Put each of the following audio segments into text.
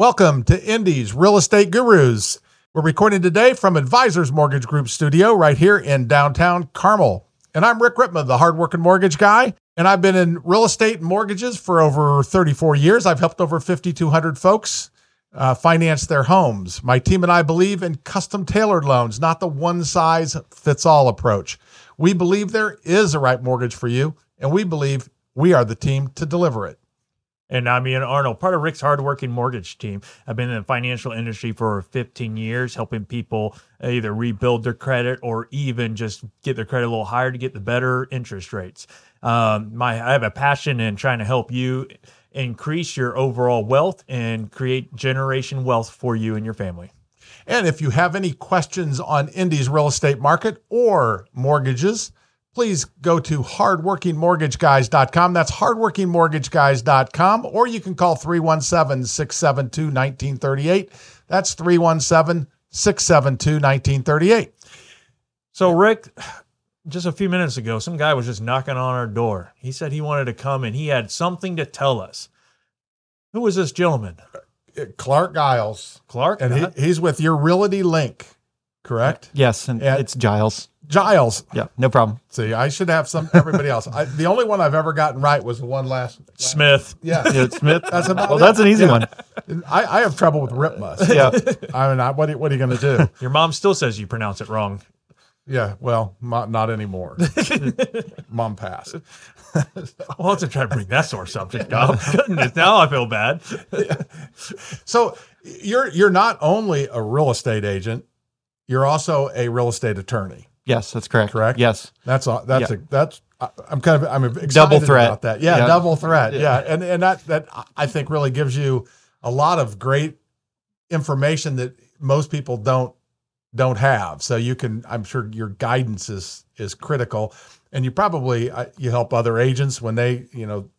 Welcome to Indy's Real Estate Gurus. We're recording today from Advisors Mortgage Group studio right here in downtown Carmel. And I'm Rick Ripma, the hardworking mortgage guy. And I've been in real estate and mortgages for over 34 years. I've helped over 5,200 folks uh, finance their homes. My team and I believe in custom tailored loans, not the one size fits all approach. We believe there is a right mortgage for you, and we believe we are the team to deliver it. And I'm Ian Arnold, part of Rick's hardworking mortgage team. I've been in the financial industry for 15 years, helping people either rebuild their credit or even just get their credit a little higher to get the better interest rates. Um, my, I have a passion in trying to help you increase your overall wealth and create generation wealth for you and your family. And if you have any questions on Indy's real estate market or mortgages, please go to hardworkingmortgageguys.com. That's hardworkingmortgageguys.com, or you can call 317 672 1938. That's 317 672 1938. So, Rick, just a few minutes ago, some guy was just knocking on our door. He said he wanted to come and he had something to tell us. Who was this gentleman? Uh, Clark Giles. Clark? And he, uh-huh. he's with your Realty Link, correct? Yes, and Yeah. it's Giles. Giles. Yeah, no problem. See, I should have some everybody else. I, the only one I've ever gotten right was the one last. Smith. Yeah. Yeah, Smith. That's about well, it. that's an easy Yeah. one. I, I have trouble with Ripma's. Yeah, I mean, I, what, are- what are you going to do? Your mom still says you pronounce it wrong. Yeah, well, not, not anymore. Mom passed. Well, let's try to bring that sore subject up. Goodness, now I feel bad. So you're you're not only a real estate agent, you're also a real estate attorney. Yes, that's correct. Correct? Yes, That's a, that's Yeah. a that's I- I'm kind of I'm excited Double threat. about that. Yeah, Yeah. double threat. Yeah. and and that that I think really gives you a lot of great information that most people don't don't have. So you can I'm sure your guidance is is critical, and you probably uh, you help other agents when they you know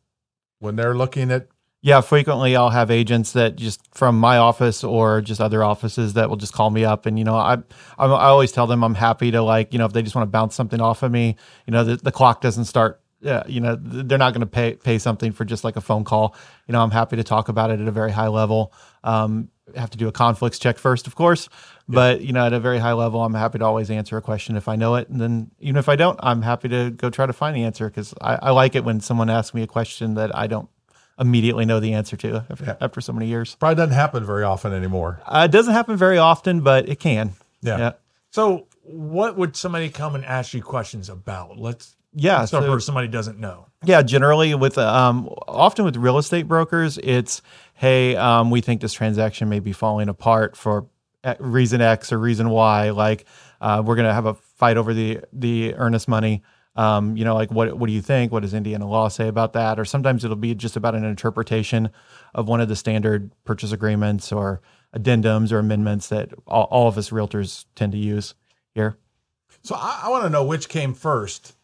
when they're looking at yeah. Frequently, I'll have agents that just from my office or just other offices that will just call me up, and you know, I I, I always tell them I'm happy to like you know if they just want to bounce something off of me, you know, the, the clock doesn't start. Yeah, you know, they're not going to pay pay something for just like a phone call. You know, I'm happy to talk about it at a very high level. Um, have to do a conflicts check first, of course, but you know, at a very high level, I'm happy to always answer a question if I know it, and then even if I don't, I'm happy to go try to find the answer because I, I like it when someone asks me a question that I don't immediately know the answer to after, Yeah. after so many years. probably doesn't happen very often anymore. Uh, it doesn't happen very often, but it can. Yeah. yeah, So, what would somebody come and ask you questions about? Let's yeah. so- for somebody doesn't know. Yeah, generally with um, often with real estate brokers, it's hey, um, we think this transaction may be falling apart for reason X or reason Y. Like uh, we're gonna have a fight over the the earnest money. Um, you know, like what what do you think? What does Indiana law say about that? Or sometimes it'll be just about an interpretation of one of the standard purchase agreements or addendums or amendments that all, all of us realtors tend to use here. So I, I want to know which came first,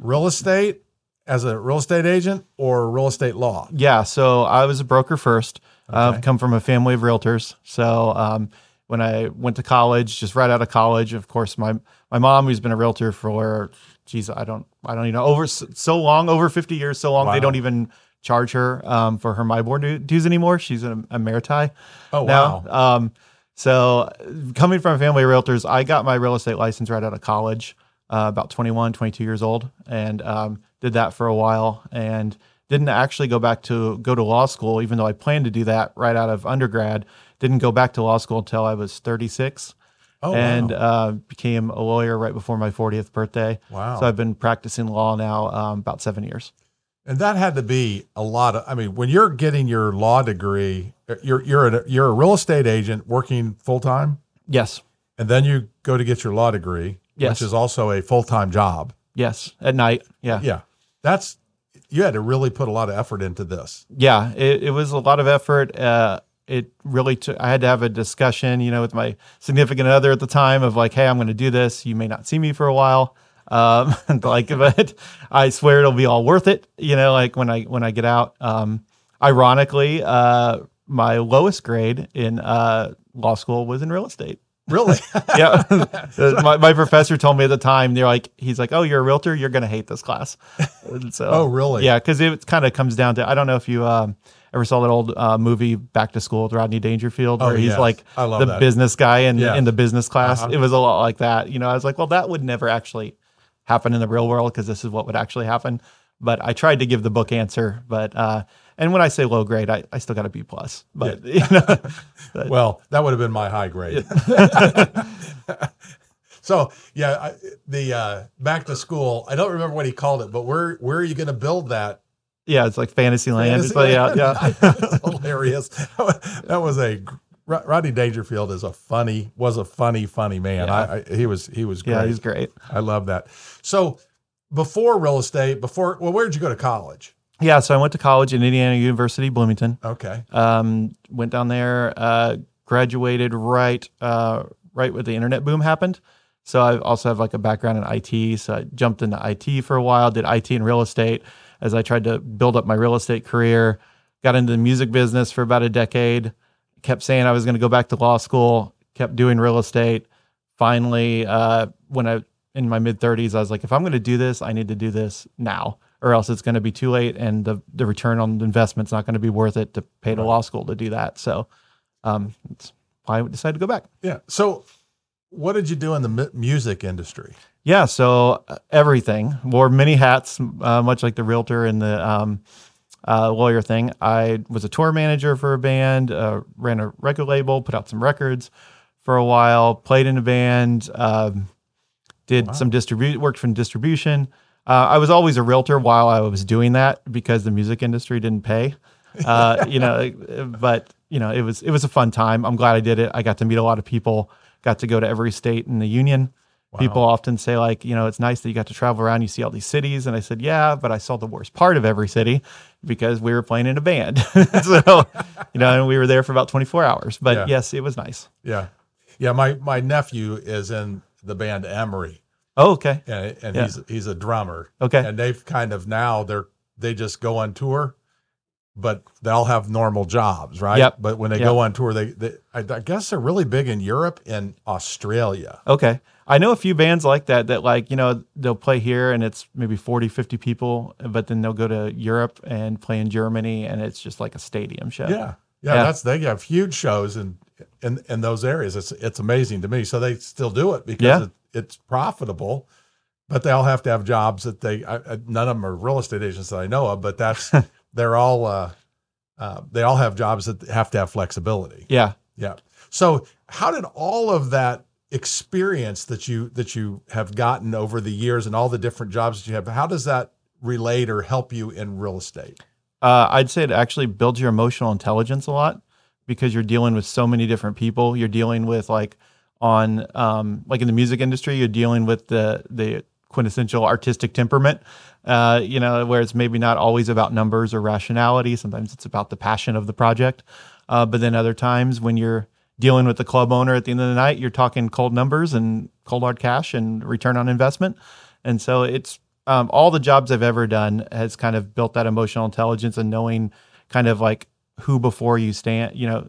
real estate as a real estate agent or real estate law. Yeah, so I was a broker first. Okay. I've come from a family of realtors. So um, when I went to college, just right out of college, of course, my my mom, who's been a realtor for, geez, I don't, I don't even know, over so long, over fifty years, so long, Wow. they don't even charge her um, for her my board du- dues anymore. She's a, a Meriti Oh now. wow! Um, so coming from a family of realtors, I got my real estate license right out of college, uh, about 21, 22 years old, and um, did that for a while and didn't actually go back to go to law school, even though I planned to do that right out of undergrad. Didn't go back to law school until I was 36 Oh and wow! uh, became a lawyer right before my 40th birthday. wow. So I've been practicing law now um, about seven years. and that had to be a lot of. I mean, when you're getting your law degree, you're you're a, you're a real estate agent working full time, Yes. and then you go to get your law degree, Yes. which is also a full time job. Yes. At night. Yeah. Yeah, that's you had to really put a lot of effort into this. yeah it, it was a lot of effort uh it really took i had to have a discussion you know with my significant other at the time of like hey i'm going to do this you may not see me for a while um like but i swear it'll be all worth it you know like when i when i get out um ironically uh my lowest grade in uh law school was in real estate Really? yeah. my, my professor told me at the time, they're like, he's like, oh, you're a realtor. You're going to hate this class. And so, Oh, really? Yeah. Cause it kind of comes down to, I don't know if you um, ever saw that old uh, movie Back to School with Rodney Dangerfield, Oh, where he's yes. like the that. business guy in Yes. in the business class. Uh-huh. It was a lot like that. You know, I was like, well, that would never actually happen in the real world because this is what would actually happen. But I tried to give the book answer, but uh, and when I say low grade, I, I still got a B plus. But you know, Well, that would have been my high grade. so yeah, I, the uh, back to school. I don't remember what he called it, but where where are you going to build that? Yeah, it's like Fantasyland. It's like, yeah, yeah. Hilarious. That was a Rod- Rodney Dangerfield is a funny was a funny funny man. Yeah. I, I he was he was great. yeah, he's great. I love that. So before real estate, before well, where did you go to college? Yeah, so I went to college at Indiana University, Bloomington. Okay, Um, went down there, uh, graduated right, uh, right when the internet boom happened. So I also have like a background in IT. So I jumped into IT for a while, did IT and real estate as I tried to build up my real estate career. Got into the music business for about a decade. Kept saying I was going to go back to law school. Kept doing real estate. Finally, uh, when I in my mid 30s, I was like, if I'm going to do this, I need to do this now, or else it's going to be too late, and the the return on the investment's not going to be worth it to pay to law school to do that. So, um, that's why I decided to go back. yeah. So what did you do in the music industry? Yeah, so uh, everything wore many hats, uh, much like the realtor and the um, uh, lawyer thing. I was a tour manager for a band, uh, ran a record label, put out some records for a while, played in a band, um, did some distribute, worked from distribution. Uh, I was always a realtor while I was doing that because the music industry didn't pay. Uh, you know, but you know, it was it was a fun time. I'm glad I did it. I got to meet a lot of people. Got to go to every state in the union. People often say like, you know, it's nice that you got to travel around. You see all these cities, and I said, yeah, but I saw the worst part of every city because we were playing in a band. so, you know, and we were there for about 24 hours. But Yeah. yes, it was nice. Yeah, yeah. My my nephew is in the band Emery, Oh, okay. and, and Yeah. he's he's a drummer. Okay. and they've kind of now they're they just go on tour, but they'll have normal jobs, right? Yep. But when they Yep. go on tour, they, they I, I guess they're really big in Europe and Australia. Okay. I know a few bands like that that like, you know, they'll play here and it's maybe 40, 50 people, but then they'll go to Europe and play in Germany and it's just like a stadium show. Yeah, yeah. Yeah. That's they have huge shows in in in those areas. It's it's amazing to me. So they still do it because Yeah. it, it's profitable. But they all have to have jobs that they. I, I, none of them are real estate agents that I know of. But that's they're all. Uh, uh, they all have jobs that have to have flexibility. Yeah. Yeah. So how did all of that experience that you that you have gotten over the years and all the different jobs that you have, how does that relate or help you in real estate? Uh, I'd say it actually builds your emotional intelligence a lot because you're dealing with so many different people. You're dealing with like on um, like in the music industry, you're dealing with the the quintessential artistic temperament. Uh, you know, where it's maybe not always about numbers or rationality. Sometimes it's about the passion of the project. Uh, but then other times when you're dealing with the club owner at the end of the night, you're talking cold numbers and cold hard cash and return on investment. And so it's um, all the jobs I've ever done has kind of built that emotional intelligence and knowing kind of like who before you stand, you know,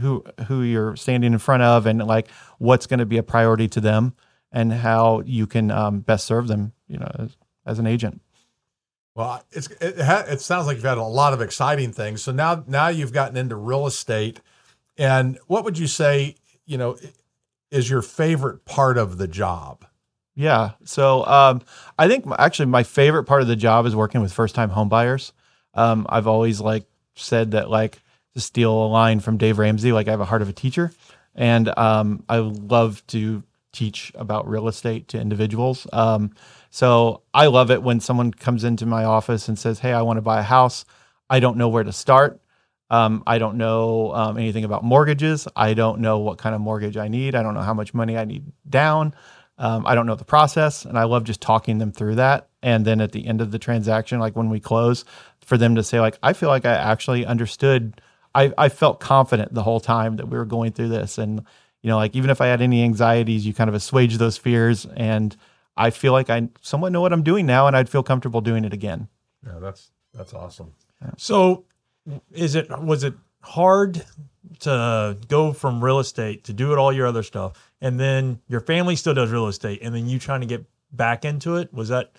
who who you're standing in front of and like what's going to be a priority to them and how you can um, best serve them, you know, as, as an agent. Well, it's it, ha, it sounds like you've had a lot of exciting things. So now now you've gotten into real estate, and what would you say? You know, is your favorite part of the job? Yeah. So um, I think my- actually my favorite part of the job is working with first time homebuyers. Um, I've always like said that like to steal a line from Dave Ramsey, like I have a heart of a teacher, and um, I love to teach about real estate to individuals. Um, so I love it when someone comes into my office and says, "Hey, I want to buy a house. I don't know where to start. Um, I don't know um, anything about mortgages. I don't know what kind of mortgage I need. I don't know how much money I need down. Um, I don't know the process, and I love just talking them through that. And then at the end of the transaction, like when we close, for them to say, like, I feel like I actually understood. I, I felt confident the whole time that we were going through this, and you know, like even if I had any anxieties, you kind of assuage those fears, and I feel like I somewhat know what I'm doing now, and I'd feel comfortable doing it again. Yeah, that's that's awesome. So, is it was it hard to go from real estate to do it all your other stuff, and then your family still does real estate, and then you trying to get back into it? Was that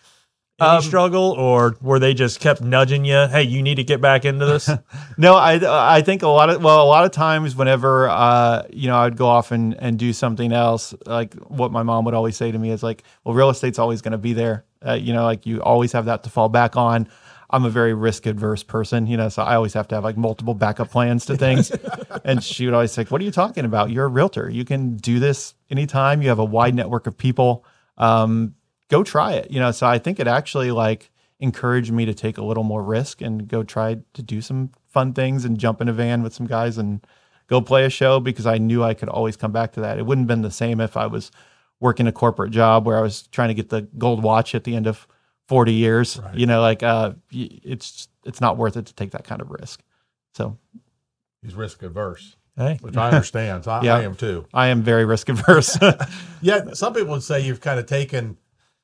Um, struggle, or were they just kept nudging you? Hey, you need to get back into this. No, I I think a lot of well, a lot of times whenever uh, you know I'd go off and, and do something else, like what my mom would always say to me is like, well, real estate's always going to be there. Uh, you know, like you always have that to fall back on. I'm a very risk adverse person, you know, so I always have to have like multiple backup plans to things. and she would always say, "What are you talking about? You're a realtor. You can do this anytime. You have a wide network of people. Um, go try it." You know, so I think it actually like encouraged me to take a little more risk and go try to do some fun things and jump in a van with some guys and go play a show because I knew I could always come back to that. It wouldn't have been the same if I was working a corporate job where I was trying to get the gold watch at the end of 40 years. You know, like uh it's it's not worth it to take that kind of risk. So, He's risk averse. hey, which I understand. I, Yeah. I am too. I am very risk averse. yeah. some people would say you've kind of taken.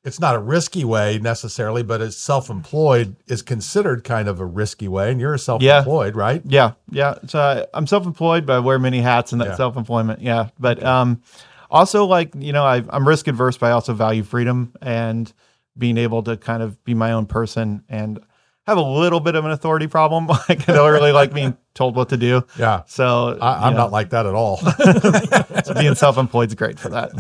It's not a risky way necessarily, but it's self-employed is considered kind of a risky way, and you're a self-employed, right? Yeah, yeah. So I, I'm self-employed, but I wear many hats in that Yeah. self-employment. Yeah, but um, also like you know, I, I'm risk adverse, but I also value freedom and being able to kind of be my own person and have a little bit of an authority problem. like I don't really like being told what to do. Yeah. So I, I'm know, not like that at all. so being self-employed is great for that.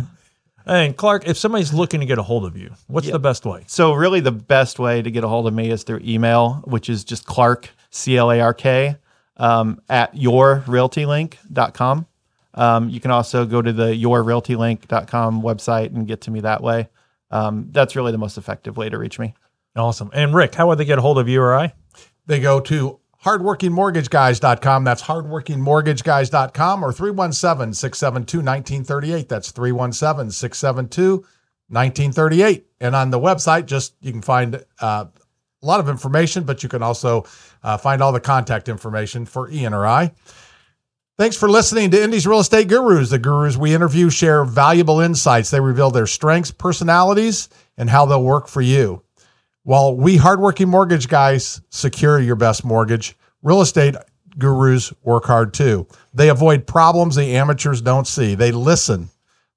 And Clark, if somebody's looking to get a hold of you, what's the best way? So really the best way to get a hold of me is through email, which is just Clark, C L A R K, um, at yourrealtylink.com. Um, you can also go to the yourrealtylink.com website and get to me that way. Um, that's really the most effective way to reach me. Awesome. And Rick, how would they get a hold of you or I? They they go to hardworkingmortgageguys.com. That's hardworkingmortgageguys.com or 317 672 1938. That's 317 672 1938. And on the website, just you can find uh, a lot of information, but you can also uh, find all the contact information for Ian or I. Thanks for listening to Indy's Real Estate Gurus. The gurus we interview share valuable insights. They reveal their strengths, personalities, and how they'll work for you. While we hardworking mortgage guys secure your best mortgage, real estate gurus work hard too. They avoid problems the amateurs don't see. They listen.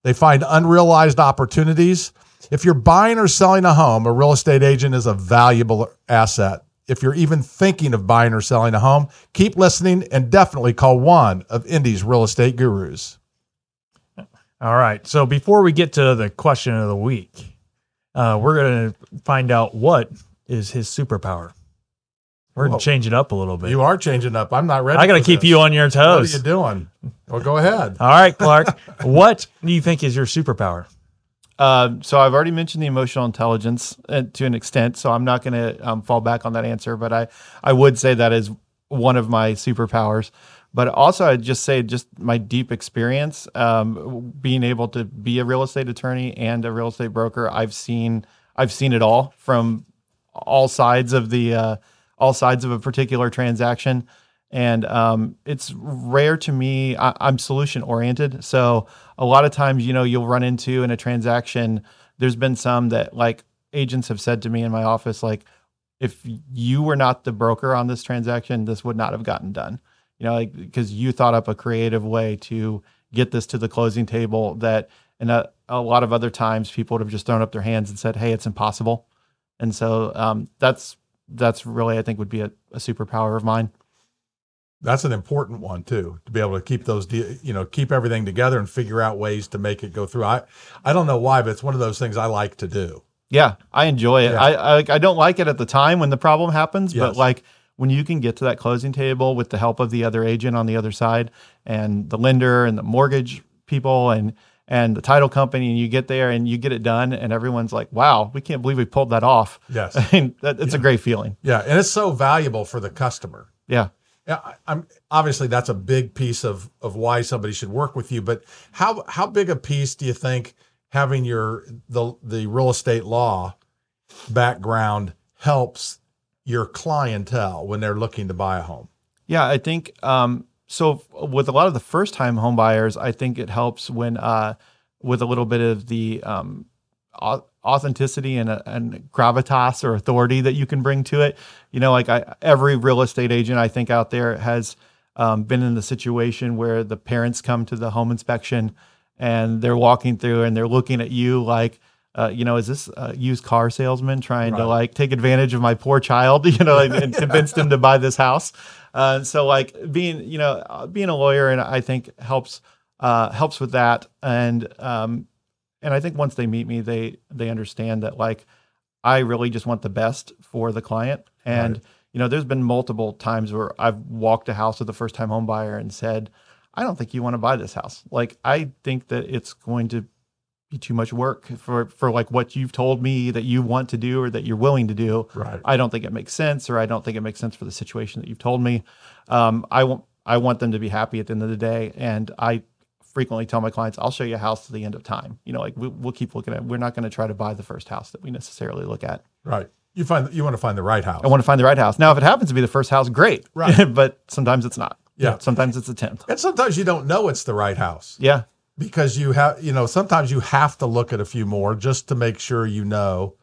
They find unrealized opportunities. If you're buying or selling a home, a real estate agent is a valuable asset. If you're even thinking of buying or selling a home, keep listening and definitely call one of Indy's real estate gurus. All right. So before we get to the question of the week, uh, we're going to find out what is his superpower. We're going to change it up a little bit. You are changing up. I'm not ready. I got to keep this. you on your toes. What are you doing? Well, go ahead. All right, Clark. what do you think is your superpower? Uh, so I've already mentioned the emotional intelligence uh, to an extent, so I'm not going to um, fall back on that answer. But I, I would say that is one of my superpowers. But also, I'd just say just my deep experience, um, being able to be a real estate attorney and a real estate broker. I've seen, I've seen it all from all sides of the, uh, all sides of a particular transaction. And um, it's rare to me. I, I'm solution oriented, so a lot of times, you know, you'll run into in a transaction. There's been some that like agents have said to me in my office, like, if you were not the broker on this transaction, this would not have gotten done. You know, like because you thought up a creative way to get this to the closing table that, and a, a lot of other times, people would have just thrown up their hands and said, "Hey, it's impossible." And so um, that's that's really, I think, would be a, a superpower of mine. That's an important one too, to be able to keep those, de- you know, keep everything together and figure out ways to make it go through. I, I don't know why, but it's one of those things I like to do. Yeah, I enjoy it. Yeah. I, I I don't like it at the time when the problem happens, Yes. but like when you can get to that closing table with the help of the other agent on the other side and the lender and the mortgage people and and the title company and you get there and you get it done and everyone's like, "Wow, we can't believe we pulled that off." Yes. I mean, that, it's a great feeling. Yeah, and it's so valuable for the customer. Yeah. Yeah, I'm obviously that's a big piece of of why somebody should work with you. But how how big a piece do you think having your the the real estate law background helps your clientele when they're looking to buy a home? Yeah, I think um, so. With a lot of the first time home buyers, I think it helps when uh, with a little bit of the um, authenticity and, uh, and gravitas or authority that you can bring to it. You know, like I, every real estate agent I think out there has um, been in the situation where the parents come to the home inspection and they're walking through and they're looking at you like uh, you know, is this a used car salesman trying to like take advantage of my poor child, you know, and, and convinced him to buy this house? Uh, so like being, you know, uh, being a lawyer, and I think helps uh, helps with that. And um, and I think once they meet me, they they understand that like I really just want the best for the client. And Right. you know, there's been multiple times where I've walked a house with a first time home buyer and said, I don't think you want to buy this house. Like I think that it's going to too much work for for like what you've told me that you want to do or that you're willing to do. Right. I don't think it makes sense, or I don't think it makes sense for the situation that you've told me. Um, I want I want them to be happy at the end of the day, and I frequently tell my clients, "I'll show you a house to the end of time." You know, like we, we'll keep looking at. We're not going to try to buy the first house that we necessarily look at. Right. You find you want to find the right house. I want to find the right house. Now, if it happens to be the first house, great. Right. but sometimes it's not. Yeah. Sometimes it's a tenth. and sometimes you don't know it's the right house Yeah. Because you have, you know, sometimes you have to look at a few more just to make sure you know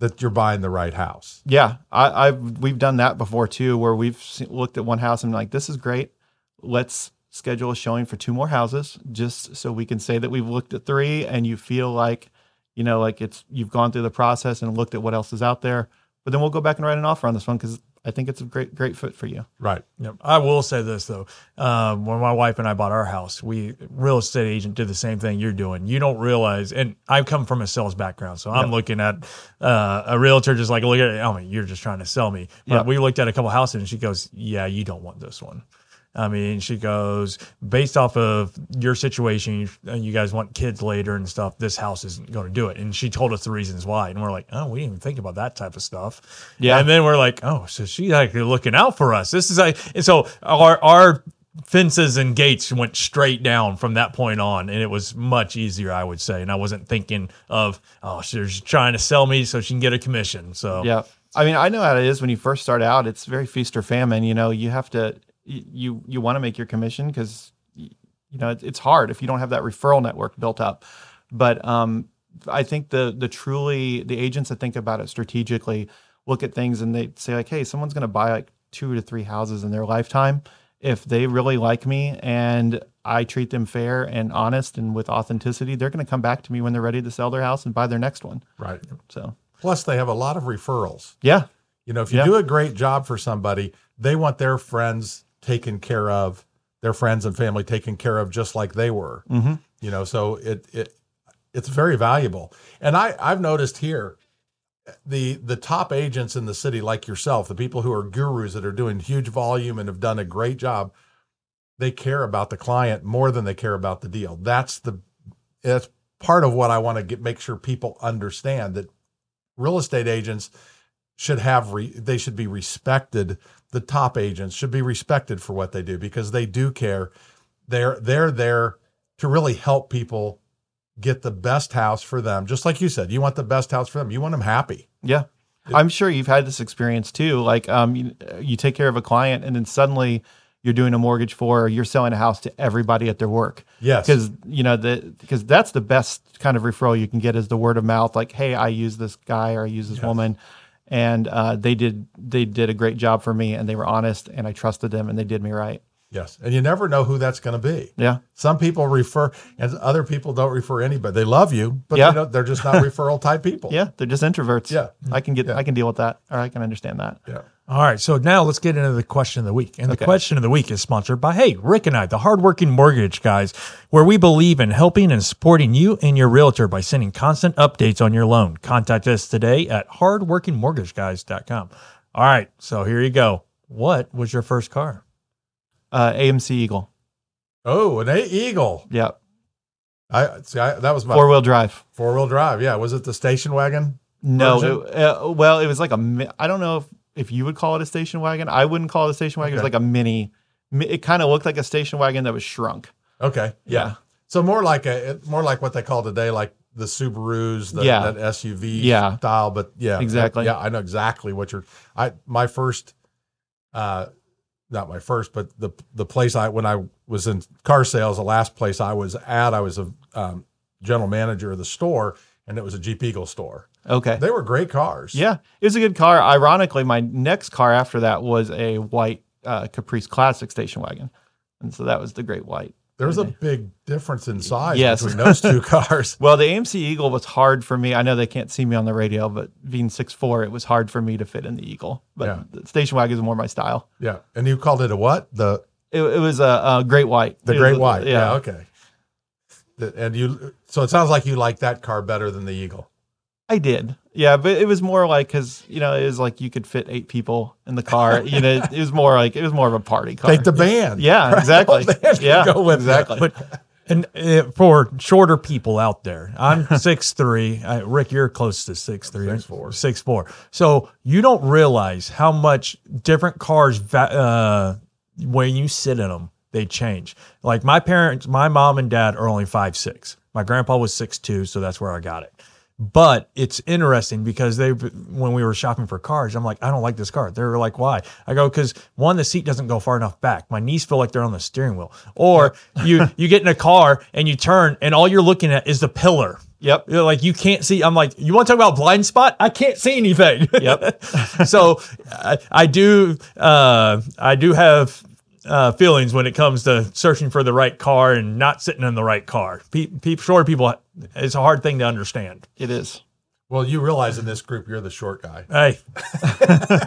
that you're buying the right house. Yeah, I, I've we've done that before too, where we've looked at one house and like, this is great. Let's schedule a showing for two more houses, just so we can say that we've looked at three, and you feel like, you know, like it's you've gone through the process and looked at what else is out there. But then we'll go back and write an offer on this one because I think it's a great great fit for you. Right. Yep. I will say this though, um, when my wife and I bought our house, we real estate agent did the same thing you're doing. You don't realize, and I come from a sales background, so I'm looking at uh, a realtor just like look at it. I mean, you're just trying to sell me. But Yeah. we looked at a couple houses, and she goes, "Yeah, you don't want this one." I mean, she goes, based off of your situation, you, and you guys want kids later and stuff, this house isn't going to do it. And she told us the reasons why. And we're like, oh, we didn't even think about that type of stuff. Yeah. And then we're like, oh, so she's actually looking out for us. This is like, and so our, our fences and gates went straight down from that point on. And it was much easier, I would say. And I wasn't thinking of, oh, she's trying to sell me so she can get a commission. So, Yeah. I mean, I know how it is when you first start out. It's very feast or famine. You know, you have to you you want to make your commission because you know it's hard if you don't have that referral network built up. But um, I think the the truly the agents that think about it strategically look at things and they say like, hey, someone's going to buy like two to three houses in their lifetime. If they really like me and I treat them fair and honest and with authenticity, they're going to come back to me when they're ready to sell their house and buy their next one. Right. So Plus, they have a lot of referrals. yeah, You know, if you Yeah. do a great job for somebody, they want their friends taken care of, their friends and family taken care of, just like they were. Mhm. You know, so it it it's very valuable. And I I've noticed here the the top agents in the city, like yourself, the people who are gurus that are doing huge volume and have done a great job, they care about the client more than they care about the deal. That's the that's part of what I want to get make sure people understand that real estate agents should have re, they should be respected the top agents should be respected for what they do because they do care they're they're there to really help people get the best house for them just like you said you want the best house for them you want them happy Yeah. I'm sure you've had this experience too. Like, um, you, you take care of a client and then suddenly you're doing a mortgage for, or you're selling a house to everybody at their work. yes Because, you know, the, because that's the best kind of referral you can get is the word of mouth. Like, Hey, I use this guy or I use this Yes. woman and, uh, they did, they did a great job for me and they were honest and I trusted them and they did me right. yes and you never know who that's going to be Yeah. some people refer and other people don't refer anybody they love you but Yeah. they don't, they're just not referral type people Yeah. They're just introverts. Yeah. I can get, Yeah. I can deal with that or I can understand that. yeah All right, so now let's get into the question of the week. And the question of the week is sponsored by, hey, Rick and I, the hardworking mortgage guys, where we believe in helping and supporting you and your realtor by sending constant updates on your loan. Contact us today at hardworkingmortgageguys.com. All right, so here you go. What was your first car? Uh, AMC Eagle. oh an a- eagle Yeah. i see I, that was my Four wheel drive. four wheel drive yeah was it the station wagon No, it, uh, well, it was like a, I don't know if, if you would call it a station wagon. I wouldn't call it a station wagon. It was like a mini. It kind of looked like a station wagon that was shrunk. Okay. Yeah. Yeah. So more like a more like what they call today, like the Subarus, the, Yeah. that SUV Yeah. style. But yeah, Exactly. Yeah, I know exactly what you're. I my first, uh, not my first, but the the place I when I was in car sales, the last place I was at, I was a um, general manager of the store, and it was a Jeep Eagle store. Okay. They were great cars. Yeah, it was a good car. Ironically, my next car after that was a white uh, Caprice Classic station wagon, and so that was the Great White. There's a big difference in size Yes. between those two cars. Well, the AMC Eagle was hard for me. I know they can't see me on the radio, but being 6'4", it was hard for me to fit in the Eagle. But Yeah. the station wagon is more my style. Yeah, and you called it a what? The It, it was a, a great white. the It Great was- White. Yeah. okay. And you, so it sounds like you like that car better than the Eagle. I did. Yeah, but it was more like because you know it was like you could fit eight people in the car. you know, it was more like it was more of a party car. Take the band. yeah, exactly. Band yeah, go with that. exactly. But and uh, for shorter people out there, I'm six three. Uh, Rick, you're close to six three, Six four. six four. Six four. So you don't realize how much different cars, uh, when you sit in them, they change. Like my parents, my mom and dad are only five six. My grandpa was six two, so that's where I got it. But it's interesting because they, when we were shopping for cars, I'm like, I don't like this car. They're like, why? I go, because one, the seat doesn't go far enough back. My knees feel like they're on the steering wheel. Or you you get in a car and you turn and all you're looking at is the pillar. Yep. You're like you can't see. I'm like, you want to talk about blind spot? I can't see anything. Yep. so I, I do uh, I do have uh, feelings when it comes to searching for the right car and not sitting in the right car. Pe- pe- short people, it's a hard thing to understand. It is. Well, you realize in this group you're the short guy. Hey.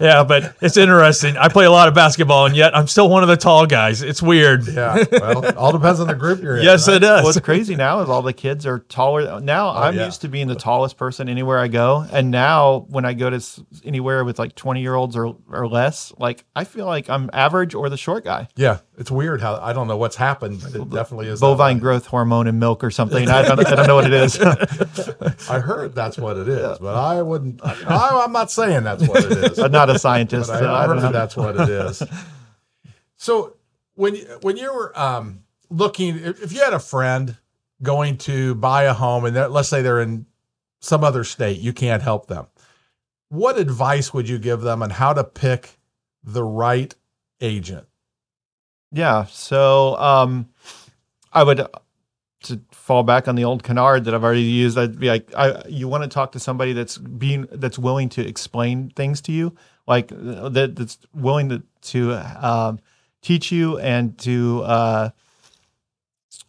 yeah, but it's interesting. I play a lot of basketball, and yet I'm still one of the tall guys. It's weird. Yeah. Well, all depends on the group you're in. Yes, right? it does. What's crazy now is all the kids are taller. Now oh, I'm Oh, yeah. used to being the tallest person anywhere I go, and now when I go to anywhere with like 20 year olds or or less, like I feel like I'm average or the short guy. Yeah, it's weird how I don't know what's happened, but it definitely is Bovine growth hormone in milk or something. I don't, I don't know what it is. I heard that's what it is, but I wouldn't. I, I'm not saying that's what it is. I'm not a scientist. but I, I heard that's what it is. So when you, when you were um, looking, if if you had a friend going to buy a home, and let's say they're in some other state, you can't help them. What advice would you give them on how to pick the right agent? Yeah. So um, I would to fall back on the old canard that I've already used. I'd be like, I, you want to talk to somebody that's being that's willing to explain things to you, like uh, that that's willing to to um, teach you and to uh,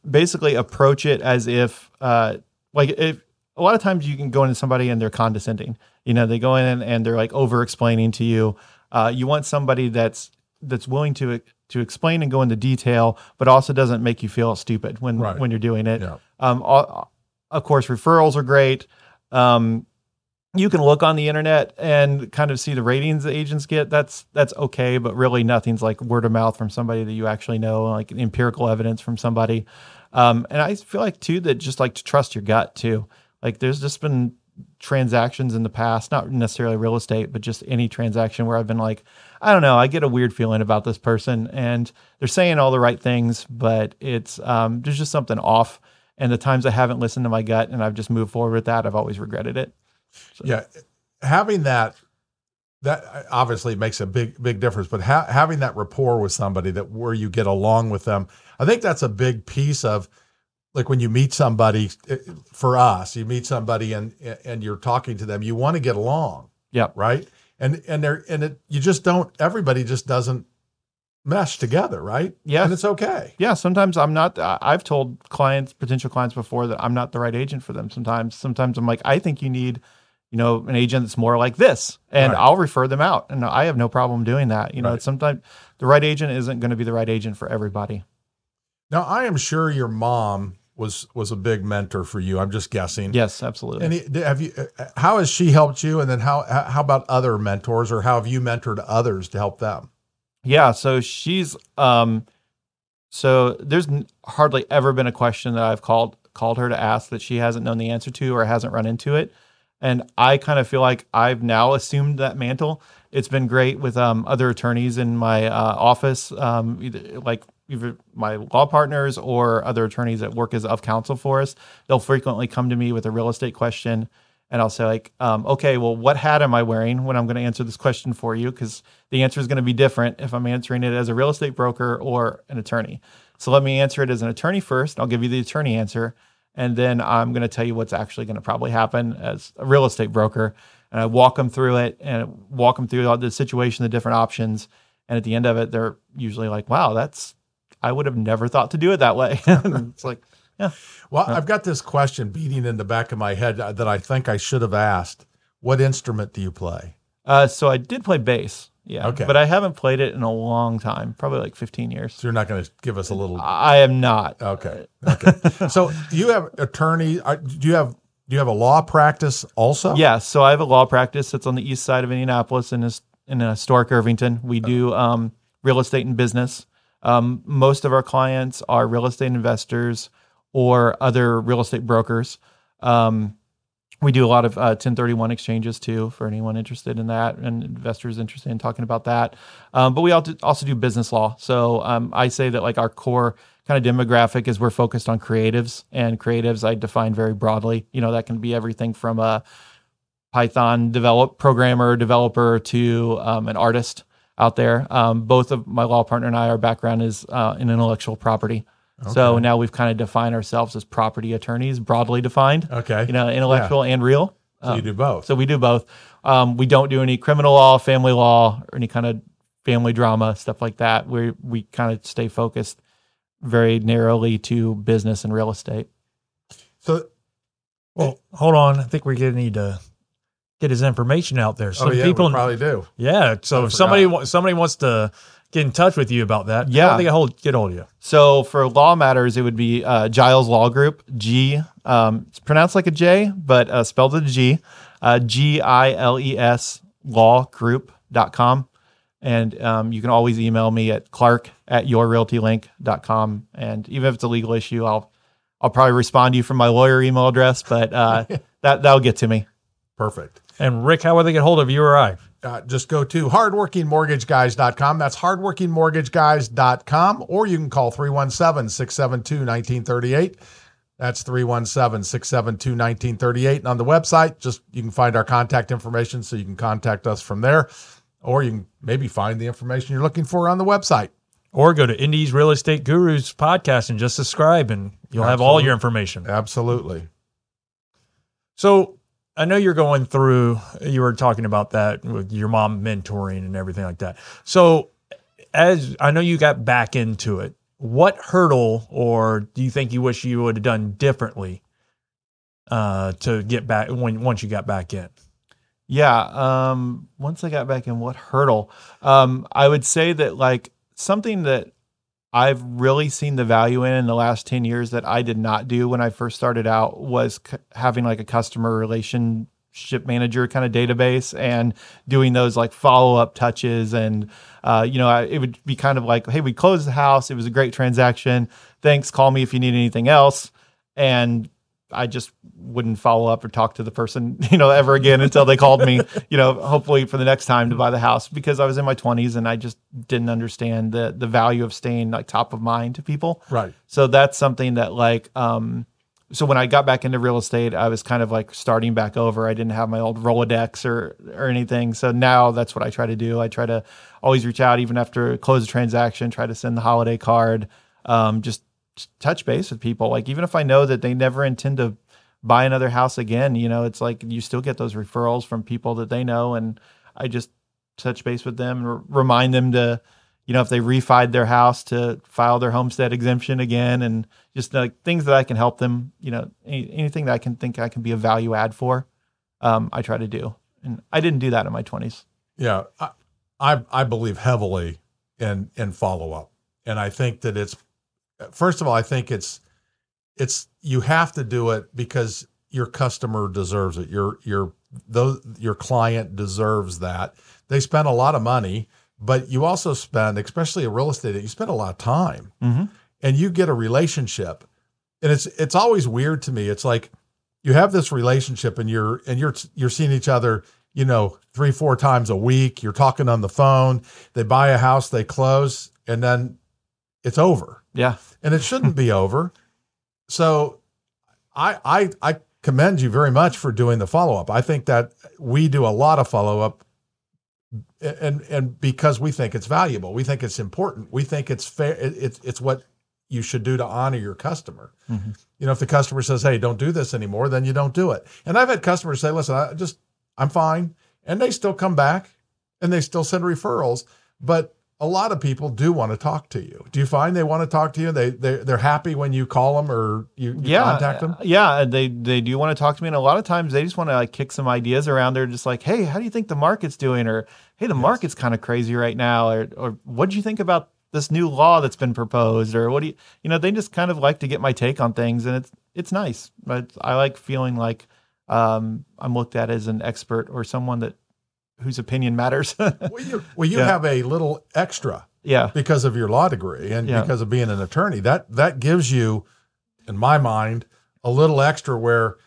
basically approach it as if uh, like if a lot of times you can go into somebody and they're condescending. You know, they go in and they're like over explaining to you. Uh, you want somebody that's that's willing to to explain and go into detail, but also doesn't make you feel stupid when Right. when you're doing it. Yeah. Um, all- of course, referrals are great. Um, you can look on the internet and kind of see the ratings that agents get. That's that's okay, but really nothing's like word of mouth from somebody that you actually know, like empirical evidence from somebody. Um, and I feel like too that just like to trust your gut too. Like there's just been transactions in the past, not necessarily real estate, but just any transaction where I've been like, I don't know, I get a weird feeling about this person, and they're saying all the right things, but it's um, there's just something off. And the times I haven't listened to my gut and I've just moved forward with that, I've always regretted it. Yeah, having that that obviously makes a big big difference. But ha- having that rapport with somebody that where you get along with them, I think that's a big piece of like when you meet somebody. eh, For us, you meet somebody and and you're talking to them, you want to get along, Yeah. right? And and they're and it you just don't. Everybody just doesn't mesh together, right? Yeah. and it's okay. Yeah, sometimes I'm not. I've told clients, potential clients before that I'm not the right agent for them. Sometimes, sometimes I'm like, I think you need, you know, an agent that's more like this, and Right. I'll refer them out, and I have no problem doing that. You know, Right. it's sometimes the right agent isn't going to be the right agent for everybody. Now, I am sure your mom was was a big mentor for you. I'm just guessing. Yes, absolutely. And he- have you? uh, How has she helped you? And then how how about other mentors, or how have you mentored others to help them? Yeah, so she's um so there's hardly ever been a question that I've called called her to ask that she hasn't known the answer to or hasn't run into it. And I kind of feel like I've now assumed that mantle. It's been great with um, other attorneys in my uh, office, um, like either my law partners or other attorneys that work as of counsel for us. They'll frequently come to me with a real estate question, and I'll say like, um, okay, well, what hat am I wearing when I'm going to answer this question for you? Because the answer is going to be different if I'm answering it as a real estate broker or an attorney. So let me answer it as an attorney first. I'll give you the attorney answer, and then I'm going to tell you what's actually going to probably happen as a real estate broker. And I walk them through it and walk them through the situation, the different options. And at the end of it, they're usually like, "Wow, that's I would have never thought to do it that way. it's like, yeah. Well, I've got this question beating in the back of my head that I think I should have asked. What instrument do you play? Uh, so I did play bass. Yeah. Okay. But I haven't played it in a long time, probably like 15 years. So you're not going to give us a little. I am not. Okay. Okay. so do you have attorney? uh, Do you have do you have a law practice also? Yeah, so I have a law practice that's on the east side of Indianapolis in this in a historic Irvington. We do um, real estate and business. Um, most of our clients are real estate investors or other real estate brokers. Um, we do a lot of uh, 1031 exchanges too for anyone interested in that and investors interested in talking about that. Um, but we also do business law. So um, I say that like our core kind of demographic is we're focused on creatives and creatives I define very broadly. You know that can be everything from a Python develop programmer developer to um, an artist out there. Um, both of my law partner and I, our background is uh, in intellectual property. So now we've kind of defined ourselves as property attorneys, broadly defined. Okay. You know, intellectual and real. So you do both. So we do both. Um, we don't do any criminal law, family law, or any kind of family drama stuff like that. We we kind of stay focused very narrowly to business and real estate. So Well, hold on. I think we're going to need to get his information out there. So oh yeah, people, probably do. yeah. So if somebody somebody wants to get in touch with you about that, Yeah. how do they get hold get hold of you? So for law matters, it would be uh, Giles Law Group. G, um, it's pronounced like a J, but uh, spelled with a G. Uh, G I L E S lawgroup.com. And um, you can always email me at clark at yourrealtylink.com. And even if it's a legal issue, I'll I'll probably respond to you from my lawyer email address, but uh, that that'll get to me. Perfect. And Rick, how will they get hold of you or I? uh, just go to hardworkingmortgageguys.com. That's hardworkingmortgageguys.com, or you can call 317 672 1938. That's 317 672 1938. And on the website, just you can find our contact information so you can contact us from there, or you can maybe find the information you're looking for on the website. Or go to Indy's Real Estate Gurus podcast and just subscribe, and you'll have all your information. Absolutely. So I know you're going through, you were talking about that with your mom mentoring and everything like that. So, as I know you got back into it, what hurdle or do you think you wish you would have done differently uh, to get back when once you got back in? Yeah. Um, once I got back in, what hurdle? Um, I would say that like something that I've really seen the value in in the last 10 years that I did not do when I first started out was c- having like a customer relationship manager kind of database and doing those like follow up touches. And, uh, you know, I, it would be kind of like, hey, we closed the house. It was a great transaction. Thanks. Call me if you need anything else. And I just wouldn't follow up or talk to the person, you know, ever again until they called me, you know, hopefully for the next time to buy the house because I was in my 20s and I just didn't understand the the value of staying like top of mind to people. Right. So that's something that like um so when I got back into real estate, I was kind of like starting back over. I didn't have my old Rolodex or or anything. So now that's what I try to do. I try to always reach out even after close a transaction, try to send the holiday card. Um, just touch base with people. Like even if I know that they never intend to buy another house again, you know, it's like you still get those referrals from people that they know, and I just touch base with them and r- remind them to, you know, if they refied their house to file their homestead exemption again, and just like things that I can help them. You know, any, anything that I can think I can be a value add for, um, I try to do. And I didn't do that in my twenties. Yeah, I, I I believe heavily in in follow up, and I think that it's first of all, I think it's it's you have to do it because your customer deserves it. Your your those your client deserves that. They spend a lot of money, but you also spend, especially a real estate, you spend a lot of time, Mm-hmm. and you get a relationship, and it's it's always weird to me. It's like you have this relationship, and you're and you're you're seeing each other you know, three, four times a week. You're talking on the phone. They buy a house, they close, and then it's over. Yeah. And it shouldn't be over. So I I I commend you very much for doing the follow up. I think that we do a lot of follow up and and because we think it's valuable. We think it's important. We think it's fair it, it's it's what you should do to honor your customer. Mhm. You know, if the customer says, "Hey, don't do this anymore," then you don't do it. And I've had customers say, "Listen, I just I'm fine," and they still come back and they still send referrals. But a lot of people do want to talk to you. Do you find they want to talk to you? They they they're happy when you call them or you, you yeah, contact them. Yeah, they they do want to talk to me, and a lot of times they just want to like kick some ideas around. They're just like, "Hey, how do you think the market's doing?" Or, "Hey, the market's kind of crazy right now," or, "Or what do you think about this new law that's been proposed?" Or what do you, you know, they just kind of like to get my take on things, and it's it's nice. But I like feeling like um, I'm looked at as an expert or someone that whose opinion matters. well, you, well, you Yeah. have a little extra yeah, because of your law degree and Yeah. because of being an attorney. That that gives you, in my mind, a little extra where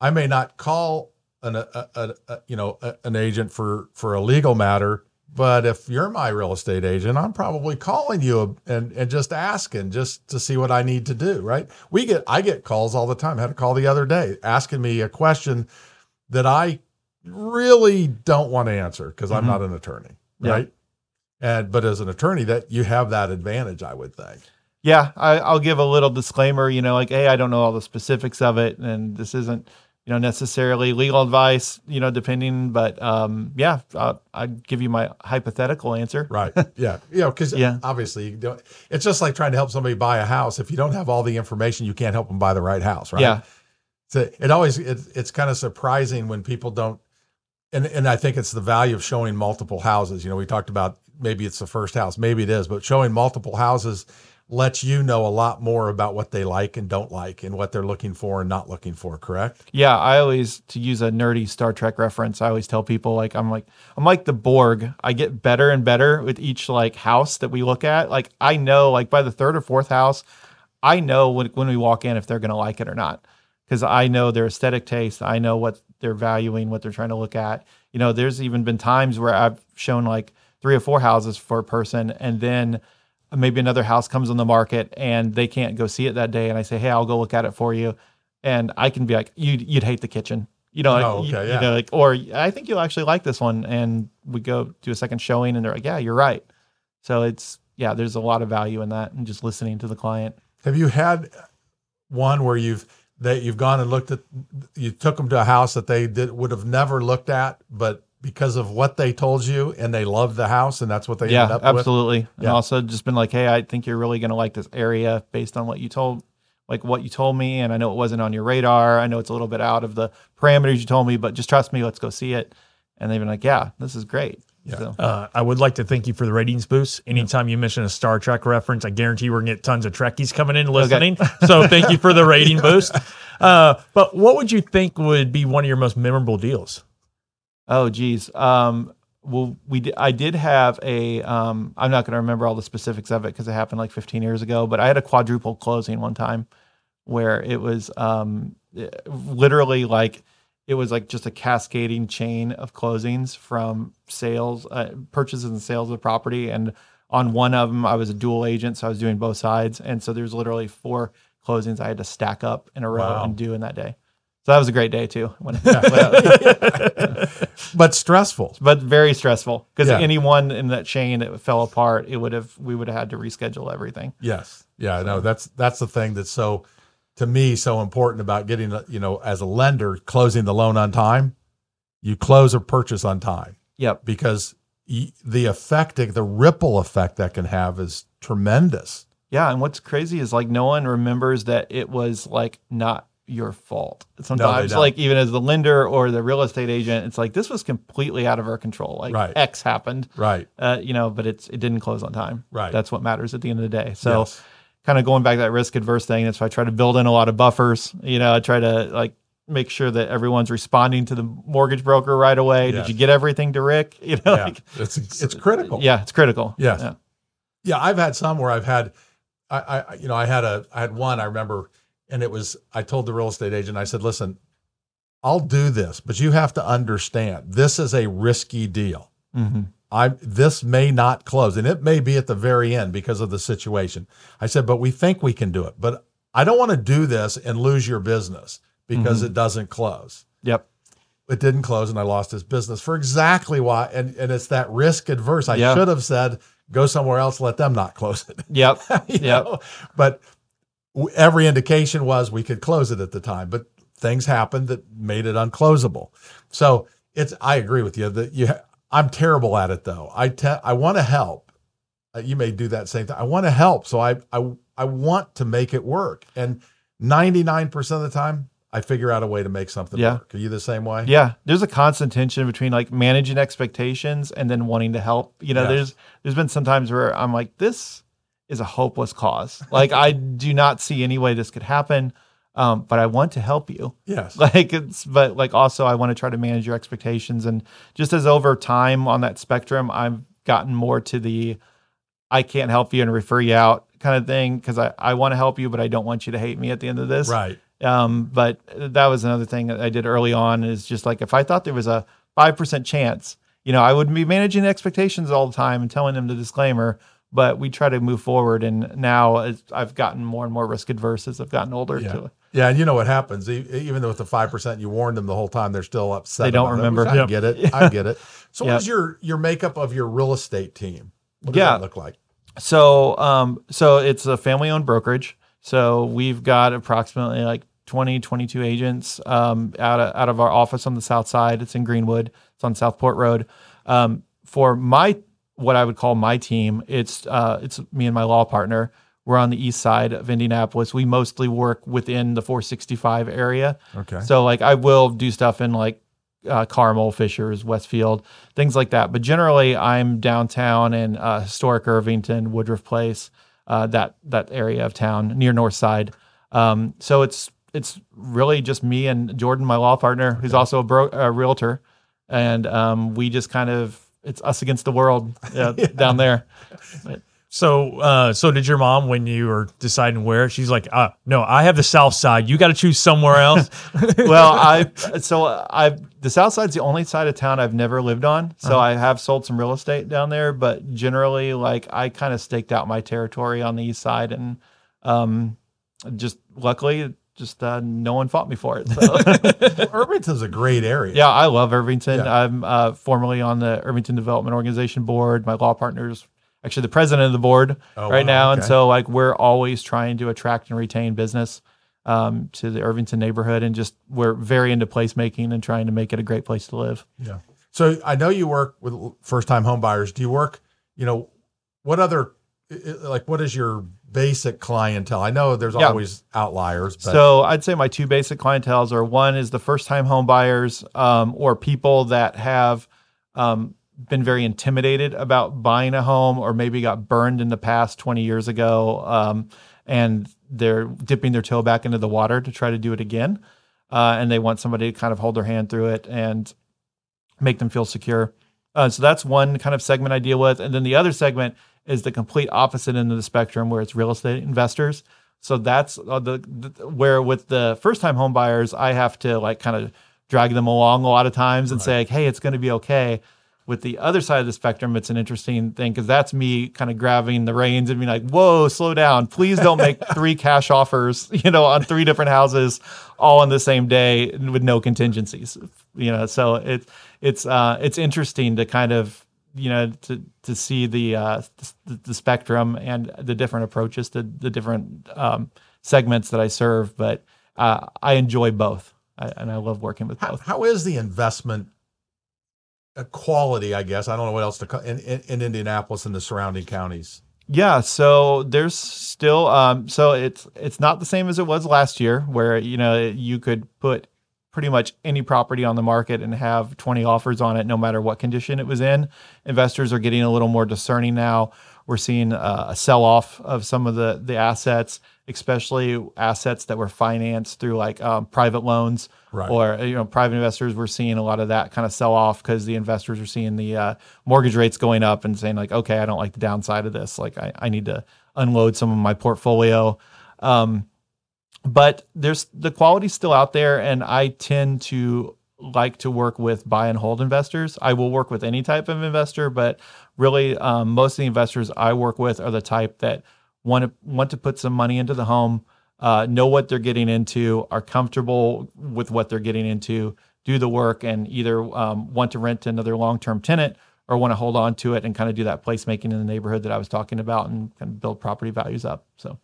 I may not call an a, a, a you know a, an agent for for a legal matter, but if you're my real estate agent, I'm probably calling you and and just asking just to see what I need to do. Right? We get I get calls all the time. I had a call the other day asking me a question that I really don't want to answer because I'm Mhm. not an attorney. Yeah. Right? And but as an attorney, that you have that advantage, I would think. yeah. I, I'll give a little disclaimer. You know, like, hey, I don't know all the specifics of it, and this isn't, you know, necessarily legal advice. You know, depending, but um, yeah, uh, I'd give you my hypothetical answer. Right. Yeah. You know, because Yeah. obviously you don't, it's just like trying to help somebody buy a house. If you don't have all the information, you can't help them buy the right house. Right. Yeah, So it always it, it's kind of surprising when people don't. And and I think it's the value of showing multiple houses. You know, we talked about maybe it's the first house, maybe it is, but showing multiple houses lets you know a lot more about what they like and don't like and what they're looking for and not looking for. Correct. yeah. I always, to use a nerdy Star Trek reference, I always tell people like, I'm like, I'm like the Borg. I get better and better with each like house that we look at. Like, I know, like by the third or fourth house, I know when when we walk in if they're gonna like it or not. because I know their aesthetic taste. I know what they're valuing, what they're trying to look at. You know, there's even been times where I've shown like three or four houses for a person, and then maybe another house comes on the market and they can't go see it that day, and I say, "Hey, I'll go look at it for you," and I can be like, "You'd you'd hate the kitchen." You know, Oh, you- okay, you yeah. know, like, or I think you'll actually like this one, and we go do a second showing, and they're like, "Yeah, you're right." So it's yeah, there's a lot of value in that, and just listening to the client. Have you had one where you've that you've gone and looked at you took them to a house that they did would have never looked at, but because of what they told you and they loved the house and that's what they yeah, ended up with? absolutely. And Yeah. also just been like, hey, I think you're really gonna like this area based on what you told, like what you told me, and I know it wasn't on your radar. I know it's a little bit out of the parameters you told me, but just trust me. Let's go see it. And they've been like, yeah, this is great. Yeah. So, Uh, I would like to thank you for the ratings boost. Anytime you mention a Star Trek reference, I guarantee we're going to get tons of Trekkies coming in listening. so thank you for the rating boost. Uh, but what would you think would be one of your most memorable deals? oh, geez. Um, well, we di- I did have a. Um, I'm not going to remember all the specifics of it because it happened like 15 years ago. But I had a quadruple closing one time, where it was um, literally like it was like just a cascading chain of closings from sales, uh, purchases and sales of property. And on one of them, I was a dual agent, so I was doing both sides. And so there's literally four closings I had to stack up in a row Wow. and do in that day. So that was a great day too. When, but stressful. but very stressful because Yeah. anyone in that chain that fell apart, it would have we would have had to reschedule everything. Yes. Yeah, no, that's that's the thing that's so to me so important about getting you know as a lender closing the loan on time. You close a purchase on time Yep. because the effect the ripple effect that can have is tremendous. Yeah, and what's crazy is like no one remembers that it was like not your fault. Sometimes don't. like even as the lender or the real estate agent, it's like this was completely out of our control. Like Right. X happened. Right. Uh, you know, but it's it didn't close on time. Right. That's what matters at the end of the day. So Yes. Kind of going back to that risk adverse thing. That's why I try to build in a lot of buffers. You know, I try to like make sure that everyone's responding to the mortgage broker right away. Yes. Did you get everything to Rick? You know, Yeah. like, It's it's critical. yeah, it's critical. Yes. Yeah. Yeah, I've had some where I've had, I, I, you know, I had a, I had one I remember, and it was, I told the real estate agent, I said, listen, I'll do this, but you have to understand, this is a risky deal. hmm I, this may not close, and it may be at the very end because of the situation. I said, but we think we can do it, but I don't want to do this and lose your business because mm-hmm. it doesn't close Yep. it didn't close and I lost his business for exactly why. And, and it's that risk adverse. I Yeah. should have said, go somewhere else, let them not close it. Yep. Yep. know? But every indication was we could close it at the time, but things happened that made it unclosable. So it's, I agree with you that you, I'm terrible at it though. I te- I want to help uh, you may do that same thing. I want to help, so I I I want to make it work. And 99% of the time, I figure out a way to make something Yeah. work. Are you the same way? Yeah, there's a constant tension between like managing expectations and then wanting to help. You know, Yes. there's there's been some times where I'm like, this is a hopeless cause. Like I do not see any way this could happen, um, but I want to help you. Yes. Like it's, but like also I want to try to manage your expectations, and just as over time on that spectrum, I've gotten more to the I can't help you and refer you out kind of thing because I I want to help you, but I don't want you to hate me at the end of this. Right. Um, but that was another thing that I did early on is just like if I thought there was a five percent chance, you know, I wouldn't be managing expectations all the time and telling them the disclaimer. But we try to move forward, and now I've gotten more and more risk adverse as I've gotten older. Yeah. To, Yeah, and you know what happens? Even though with the five percent, you warned them the whole time. They're still upset. They don't remember. I Yep. get it. I get it. So, what Yep. is your your makeup of your real estate team? What does Yeah. that look like? So, um, so it's a family owned brokerage. So we've got approximately like 20, 22 agents, um, out of, out of our office on the south side. It's in Greenwood. It's on Southport Road. Um, for my, what I would call my team, it's, uh, it's me and my law partner. We're on the east side of Indianapolis. We mostly work within the 465 area. Okay. So like I will do stuff in like uh, Carmel, Fishers, Westfield, things like that. But generally, I'm downtown in uh, historic Irvington, Woodruff Place, uh, that that area of town near North Side. Um, so it's it's really just me and Jordan, my law partner, who's also a, bro- a realtor, and um, we just kind of it's us against the world uh, down there. So, uh, so did your mom when you were deciding where? She's like, uh, no, I have the South Side. You got to choose somewhere else. well, I so I the South Side's the only side of town I've never lived on. So I have sold some real estate down there, but generally, like I kind of staked out my territory on the East Side, and um, just luckily, just uh, no one fought me for it. So. Irvington's a great area. yeah, I love Irvington. Yeah. I'm uh, formerly on the Irvington Development Organization board. My law partner's actually the president of the board Oh, right wow, now, and so like we're always trying to attract and retain business um, to the Irvington neighborhood, and just we're very into placemaking and trying to make it a great place to live. Yeah. So I know you work with first time home buyers. Do you work, you know, what other, like, what is your basic clientele? I know there's Yeah. always outliers, but So I'd say my two basic clienteles are one is the first time home buyers um, or people that have um, been very intimidated about buying a home or maybe got burned in the past 20 years ago um, and they're dipping their toe back into the water to try to do it again. Uh, and they want somebody to kind of hold their hand through it and make them feel secure. Uh, so that's one kind of segment I deal with. And then the other segment is the complete opposite end of the spectrum where it's real estate investors. So that's uh, the, the where with the first time home buyers, I have to like kind of drag them along a lot of times and say like, hey, it's going to be okay. With the other side of the spectrum, it's an interesting thing because that's me kind of grabbing the reins and being like, "Whoa, slow down! Please don't make three cash offers, you know, on three different houses all on the same day with no contingencies." You know, so it's it's uh, it's interesting to kind of you know to to see the uh, the, the spectrum and the different approaches to the different um, segments that I serve, but uh, I enjoy both, I, and I love working with how, both. how is the investment quality, I guess? I don't know what else to call in, in, in Indianapolis and the surrounding counties. Yeah, so there's still um so it's it's not the same as it was last year where you know you could put pretty much any property on the market and have 20 offers on it no matter what condition it was in. Investors are getting a little more discerning now. We're seeing uh, a sell off of some of the the assets, especially assets that were financed through like um, private loans Right. or you know private investors. We're seeing a lot of that kind of sell off because the investors are seeing the uh, mortgage rates going up and saying like, okay, I don't like the downside of this. Like I, I need to unload some of my portfolio. Um, but there's the quality's still out there, and I tend to like to work with buy and hold investors. I will work with any type of investor, but really, um, most of the investors I work with are the type that want to want to put some money into the home, uh, know what they're getting into, are comfortable with what they're getting into, do the work, and either um, want to rent to another long term tenant or want to hold on to it and kind of do that placemaking in the neighborhood that I was talking about and kind of build property values up. So.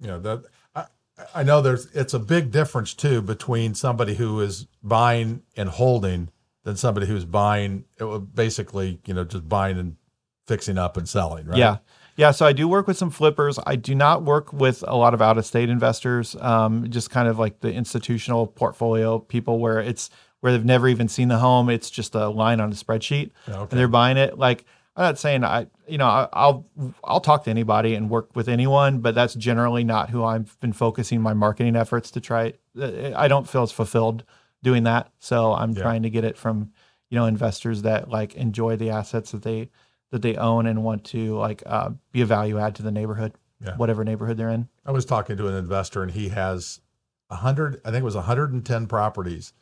you know that I, I know there's it's a big difference too between somebody who is buying and holding than somebody who's buying it basically you know just buying and fixing up and selling, right? Yeah. Yeah. So I do work with some flippers. I do not work with a lot of out of state investors, um, just kind of like the institutional portfolio people where it's where they've never even seen the home. It's just a line on a spreadsheet Okay. and they're buying it. Like, I'm not saying I, you know, I, I'll I'll talk to anybody and work with anyone, but that's generally not who I've been focusing my marketing efforts to try. uh, I don't feel as fulfilled doing that, so I'm Yeah. trying to get it from you know investors that like enjoy the assets that they that they own and want to like uh, be a value add to the neighborhood, Yeah. whatever neighborhood they're in. I was talking to an investor and he has a hundred, I think it was 110 properties.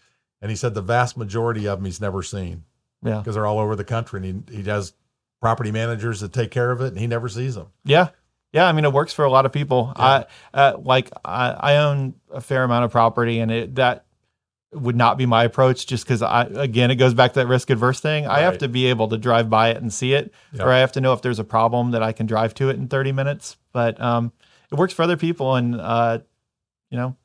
And he said the vast majority of them he's never seen Yeah, because they're all over the country and he, he has property managers that take care of it and he never sees them. yeah, yeah. I mean, it works for a lot of people. I uh, like I, I own a fair amount of property, and it that would not be my approach just because I again it goes back to that risk adverse thing. I have to be able to drive by it and see it, Yeah. or I have to know if there's a problem that I can drive to it in 30 minutes. But um, it works for other people, and uh, you know,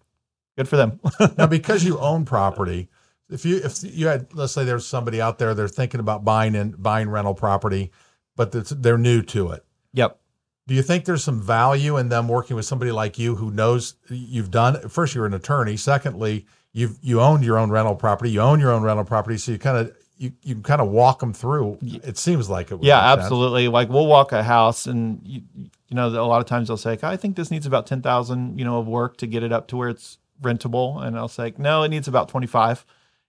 good for them. now, because you own property, if you if you had let's say there's somebody out there they're thinking about buying in buying rental property, but they're new to it. yep. Do you think there's some value in them working with somebody like you who knows you've done? First, you're an attorney. Secondly, you've you own your own rental property. You own your own rental property, so you kind of you you kind of walk them through. It seems like it. Would Yeah, make sense. absolutely. Like we'll walk a house, and you, you know, a lot of times they'll say, "I think this needs about ten thousand, you know, of work to get it up to where it's rentable," and I'll say, "No, it needs about twenty five,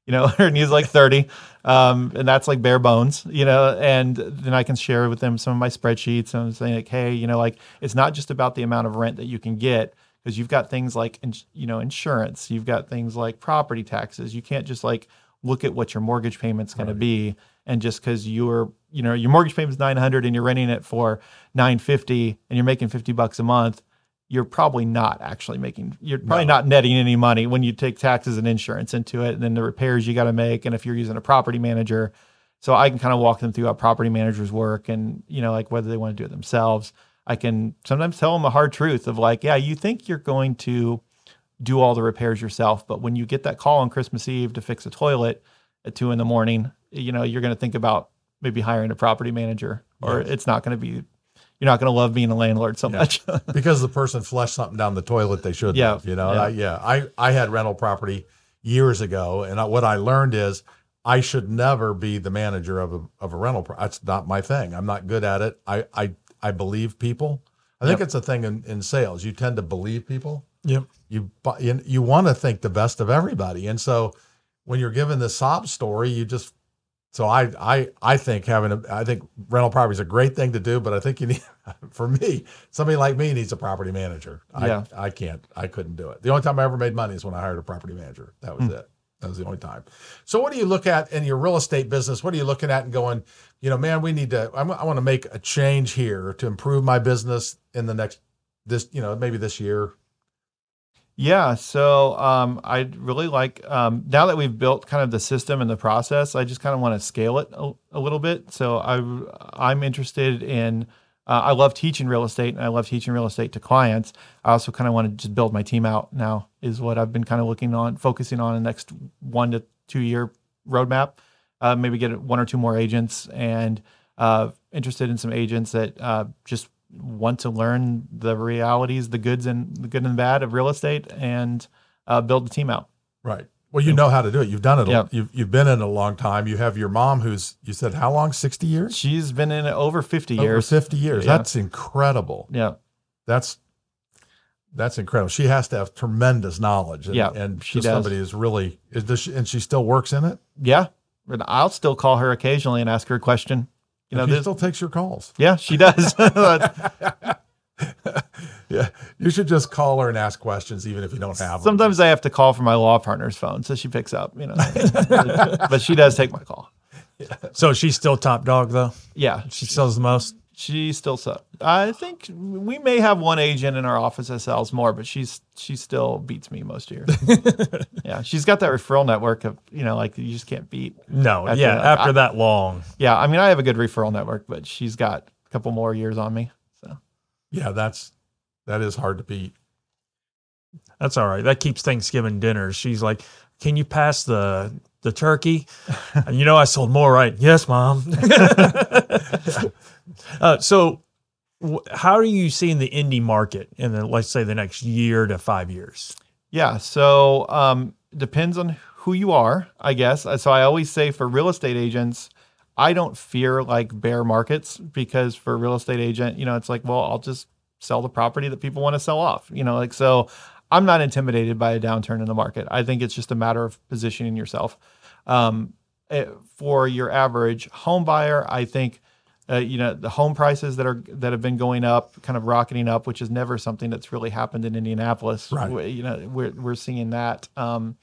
you know, or it needs like thirty, um, and that's like bare bones, you know." And then I can share with them some of my spreadsheets, and I'm saying like, "Hey, you know, like it's not just about the amount of rent that you can get." Because you've got things like, you know, insurance, you've got things like property taxes. You can't just like look at what your mortgage payment's going to be and just because you're you know your mortgage payment's 900 and you're renting it for 950 and you're making 50 bucks a month you're probably not actually making you're probably No. not netting any money when you take taxes and insurance into it and then the repairs you got to make and if you're using a property manager so i can kind of walk them through how property managers work and you know like whether they want to do it themselves i can sometimes tell them a hard truth of like yeah you think you're going to do all the repairs yourself. But when you get that call on Christmas Eve to fix a toilet at two in the morning, you know, you're going to think about maybe hiring a property manager or Yes. it's not going to be, you're not going to love being a landlord so Yeah. much. because the person flushed something down the toilet they shouldn't Yeah, have. You know, yeah. I, yeah. I I had rental property years ago, and I, what I learned is I should never be the manager of a of a rental. Pro- that's not my thing. I'm not good at it. I I I believe people. I think Yep. it's a thing in, in sales. You tend to believe people. Yep. You you, you want to think the best of everybody, and so when you're given the sob story, you just so I I I think having a I think rental property is a great thing to do, but I think you need for me somebody like me needs a property manager. I Yeah. I can't I couldn't do it. The only time I ever made money is when I hired a property manager. That was hmm. it. That was the only time. So what do you look at in your real estate business? What are you looking at and going, you know, man, we need to I'm, I want to make a change here to improve my business in the next this you know maybe this year. Yeah, so um, I'd really like um, now that we've built kind of the system and the process. I just kind of want to scale it a, a little bit. So I I'm interested in. Uh, I love teaching real estate, and I love teaching real estate to clients. I also kind of want to just build my team out. Now is what I've been kind of looking on, focusing on in the next one to two year roadmap. Uh, maybe get one or two more agents, and uh, interested in some agents that uh, just want to learn the realities, the goods and the good and the bad of real estate, and uh, build the team out. Right. Well, you know how to do it. You've done it. Yeah. You've you've been in it a long time. You have your mom who's you said how long? 60 years? She's been in it over fifty Over years. 50 years. Yeah. That's incredible. Yeah, That's that's incredible. She has to have tremendous knowledge. And, Yeah, and she does. somebody is really is does she, and she still works in it. yeah. And I'll still call her occasionally and ask her a question. You know, she this, still takes your calls. yeah, she does. Yeah, you should just call her and ask questions, even if you don't have them. Sometimes I have to call from my law partner's phone, so she picks up. You know, but she does take my call. So she's still top dog though. Yeah, She sells the most. she still sells. I think we may have one agent in our office that sells more, but she's she still beats me most years. yeah, she's got that referral network of you know like you just can't beat. No, After yeah, that, after I- that long. Yeah, I mean I have a good referral network, but she's got a couple more years on me. Yeah, that's that is hard to beat. That's all right. That keeps Thanksgiving dinners. She's like, "Can you pass the the turkey. and you know, I sold more, right? Yes, mom. uh, so, how are you seeing the Indy market in the, let's say, the next year to five years? Yeah. So um, depends on who you are, I guess. So I always say for real estate agents, I don't fear like bear markets because for a real estate agent, you know, it's like, well, I'll just sell the property that people want to sell off. You know, like so I'm not intimidated by a downturn in the market. I think it's just a matter of positioning yourself. Um, eh, for your average home buyer, I think uh, you know the home prices that are that have been going up, kind of rocketing up, which is never something that's really happened in Indianapolis. Right. We- you know, we're we're seeing that. Um,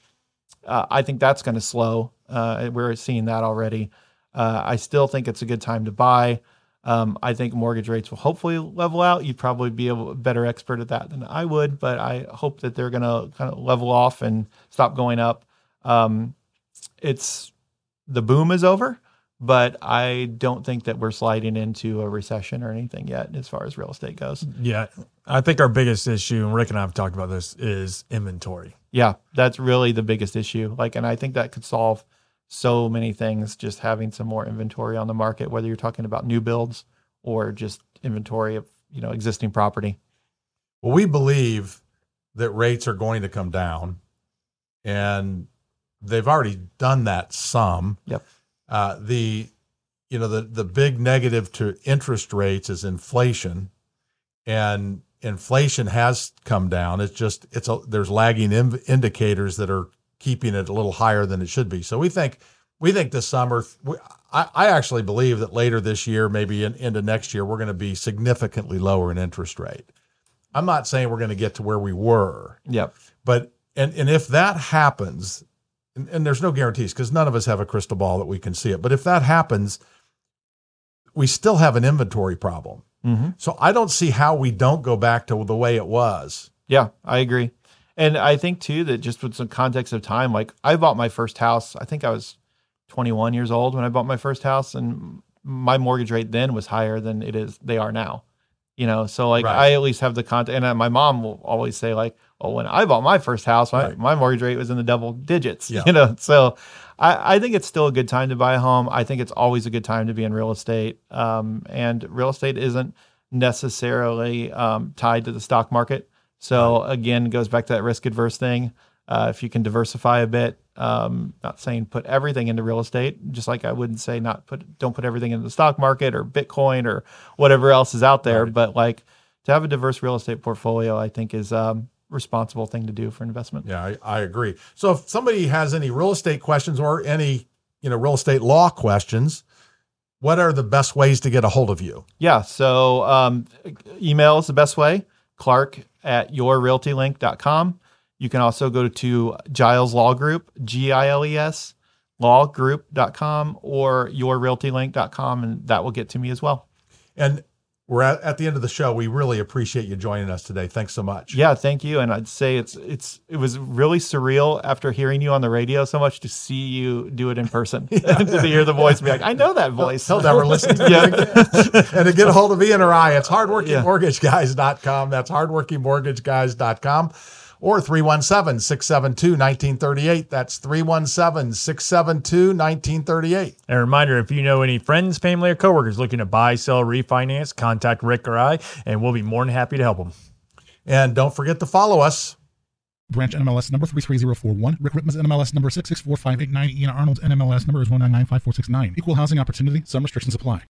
uh, I think that's going to slow. Uh, we're seeing that already. Uh, I still think it's a good time to buy. Um, I think mortgage rates will hopefully level out. You'd probably be a better expert at that than I would, but I hope that they're going to kind of level off and stop going up. Um, it's the boom is over, but I don't think that we're sliding into a recession or anything yet as far as real estate goes. Yeah, I think our biggest issue, and Rick and I have talked about this, is inventory. Yeah, that's really the biggest issue. Like, and I think that could solve so many things just having some more inventory on the market, whether you're talking about new builds or just inventory of, you know, existing property. Well, we believe that rates are going to come down, and they've already done that some. Yep. Uh, the you know the the big negative to interest rates is inflation, and inflation has come down. It's just it's a there's lagging in, indicators that are keeping it a little higher than it should be. So we think we think this summer. We, I, I actually believe that later this year, maybe in, into next year, we're going to be significantly lower in interest rate. I'm not saying we're going to get to where we were, Yep. but and and if that happens, and, and there's no guarantees because none of us have a crystal ball that we can see it. But if that happens, we still have an inventory problem. Mm-hmm. So I don't see how we don't go back to the way it was. Yeah, I agree. And I think too that just with some context of time, like I bought my first house, I think I was 21 years old when I bought my first house, and my mortgage rate then was higher than it is they are now. You know, so like Right. I at least have the context. And my mom will always say like, "Well, when I bought my first house, my, Right. my mortgage rate was in the double digits." Yeah. You know, so I, I think it's still a good time to buy a home. I think it's always a good time to be in real estate. Um, and real estate isn't necessarily um, tied to the stock market. So again, goes back to that risk adverse thing. Uh, if you can diversify a bit, um, not saying put everything into real estate, just like I wouldn't say not put don't put everything into the stock market or Bitcoin or whatever else is out there. Right. But like to have a diverse real estate portfolio, I think is um, responsible thing to do for investment. Yeah, I, I agree. So if somebody has any real estate questions or any you know real estate law questions, what are the best ways to get a hold of you? Yeah. So um, email is the best way. Clark at yourrealtylink.com. You can also go to Giles Law Group, G I L E S, lawgroup.com or yourrealtylink.com, and that will get to me as well. And we're at, at the end of the show. We really appreciate you joining us today. Thanks so much. Yeah, thank you. And I'd say it's it's it was really surreal after hearing you on the radio so much to see you do it in person. to hear the voice and be like, I know that voice. He'll never listen to Yeah. again. and to get a hold of Ian or I, it's hardworkingmortgageguys.com. That's hardworkingmortgageguys.com. Or 317 672 1938. That's 317 672 1938. And a reminder if you know any friends, family, or coworkers looking to buy, sell, refinance, contact Rick or I, and we'll be more than happy to help them. And don't forget to follow us. Branch NMLS number 33041. Rick Ripma's NMLS number 664589. Ian Arnold's NMLS number is 1995469. Equal housing opportunity. Some restrictions apply.